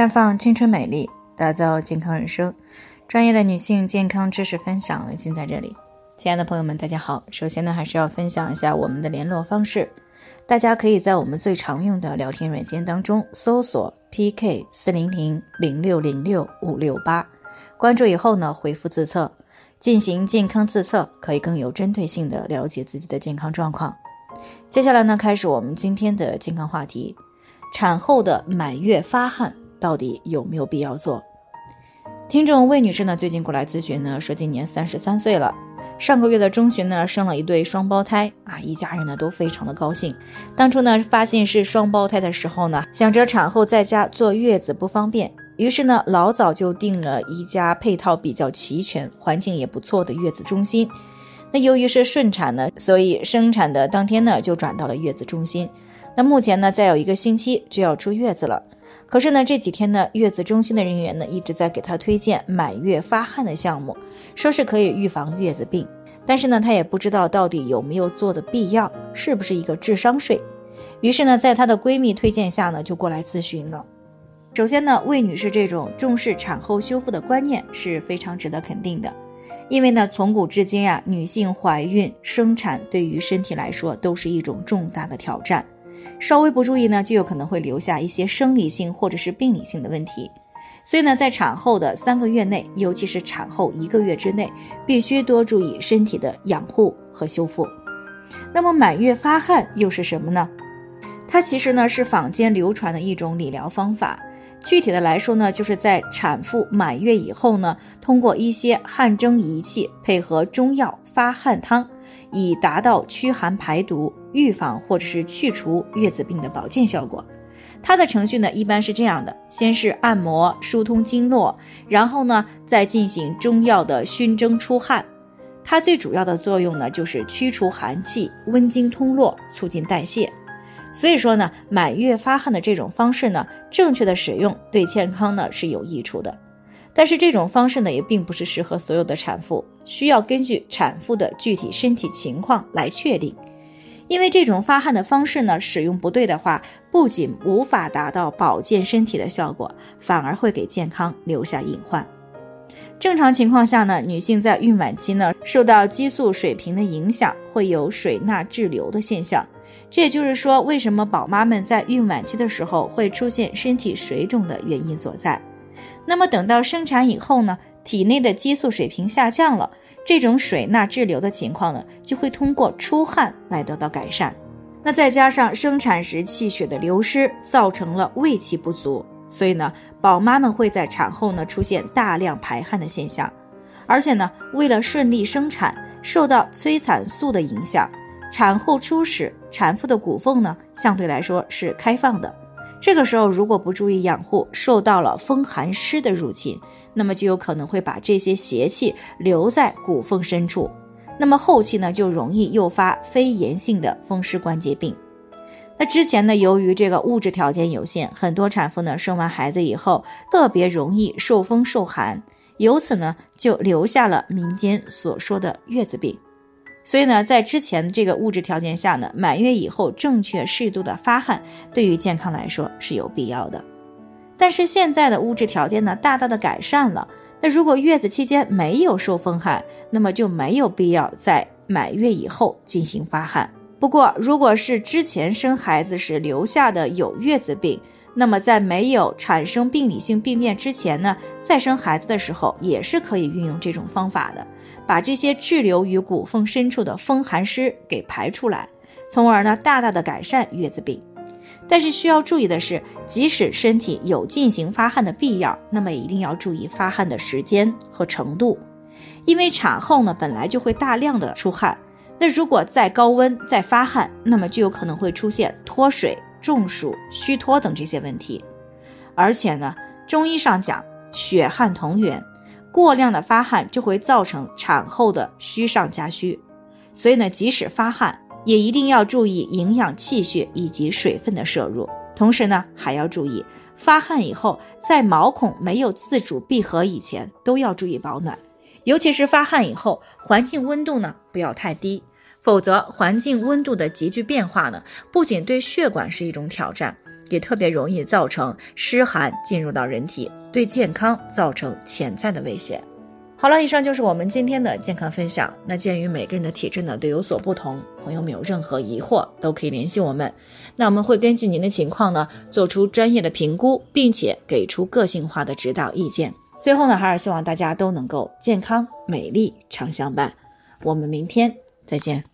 绽放青春美丽，打造健康人生。专业的女性健康知识分享尽在这里。亲爱的朋友们，大家好。首先呢，还是要分享一下我们的联络方式。大家可以在我们最常用的聊天软件当中搜索 PK 四零零零六零六五六八，关注以后呢，回复自测进行健康自测，可以更有针对性的了解自己的健康状况。接下来呢，开始我们今天的健康话题：产后的满月发汗。到底有没有必要做？听众魏女士呢，最近过来咨询呢，说今年三十三岁了，上个月的中旬呢，生了一对双胞胎啊，一家人呢都非常的高兴。当初呢，发现是双胞胎的时候呢，想着产后在家坐月子不方便，于是呢，老早就订了一家配套比较齐全、环境也不错的月子中心。那由于是顺产呢，所以生产的当天呢，就转到了月子中心。那目前呢，再有一个星期就要出月子了。可是呢，这几天呢，月子中心的人员呢一直在给她推荐满月发汗的项目，说是可以预防月子病。但是呢，她也不知道到底有没有做的必要，是不是一个智商税。于是呢，在她的闺蜜推荐下呢，就过来咨询了。首先呢，魏女士这种重视产后修复的观念是非常值得肯定的，因为呢，从古至今啊，女性怀孕生产对于身体来说都是一种重大的挑战。稍微不注意呢，就有可能会留下一些生理性或者是病理性的问题。所以呢，在产后的三个月内，尤其是产后一个月之内，必须多注意身体的养护和修复。那么满月发汗又是什么呢？它其实呢是坊间流传的一种理疗方法。具体的来说呢，就是在产妇满月以后呢，通过一些汗蒸仪器配合中药发汗汤，以达到驱寒排毒。预防或者是去除月子病的保健效果，它的程序呢一般是这样的：先是按摩疏通经络，然后呢再进行中药的熏蒸出汗。它最主要的作用呢就是驱除寒气、温经通络、促进代谢。所以说呢，满月发汗的这种方式呢，正确的使用对健康呢是有益处的。但是这种方式呢也并不是适合所有的产妇，需要根据产妇的具体身体情况来确定。因为这种发汗的方式呢，使用不对的话，不仅无法达到保健身体的效果，反而会给健康留下隐患。正常情况下呢，女性在孕晚期呢，受到激素水平的影响，会有水钠滞留的现象。这也就是说，为什么宝妈们在孕晚期的时候会出现身体水肿的原因所在。那么等到生产以后呢，体内的激素水平下降了。这种水钠滞留的情况呢，就会通过出汗来得到改善。那再加上生产时气血的流失，造成了胃气不足，所以呢，宝妈们会在产后呢出现大量排汗的现象。而且呢，为了顺利生产，受到催产素的影响，产后初始，产妇的骨缝呢相对来说是开放的。这个时候如果不注意养护，受到了风寒湿的入侵。那么就有可能会把这些邪气留在骨缝深处，那么后期呢就容易诱发非炎性的风湿关节病。那之前呢，由于这个物质条件有限，很多产妇呢生完孩子以后特别容易受风受寒，由此呢就留下了民间所说的月子病。所以呢，在之前这个物质条件下呢，满月以后正确适度的发汗，对于健康来说是有必要的。但是现在的物质条件呢，大大的改善了。那如果月子期间没有受风寒，那么就没有必要在满月以后进行发汗。不过，如果是之前生孩子时留下的有月子病，那么在没有产生病理性病变之前呢，再生孩子的时候也是可以运用这种方法的，把这些滞留于骨缝深处的风寒湿给排出来，从而呢大大的改善月子病。但是需要注意的是，即使身体有进行发汗的必要，那么一定要注意发汗的时间和程度，因为产后呢本来就会大量的出汗，那如果再高温再发汗，那么就有可能会出现脱水、中暑、虚脱等这些问题。而且呢，中医上讲血汗同源，过量的发汗就会造成产后的虚上加虚，所以呢，即使发汗。也一定要注意营养、气血以及水分的摄入，同时呢，还要注意发汗以后，在毛孔没有自主闭合以前，都要注意保暖。尤其是发汗以后，环境温度呢不要太低，否则环境温度的急剧变化呢，不仅对血管是一种挑战，也特别容易造成湿寒进入到人体，对健康造成潜在的威胁。好了，以上就是我们今天的健康分享。那鉴于每个人的体质呢都有所不同，朋友们有任何疑惑都可以联系我们。那我们会根据您的情况呢做出专业的评估，并且给出个性化的指导意见。最后呢，还是希望大家都能够健康美丽常相伴。我们明天再见。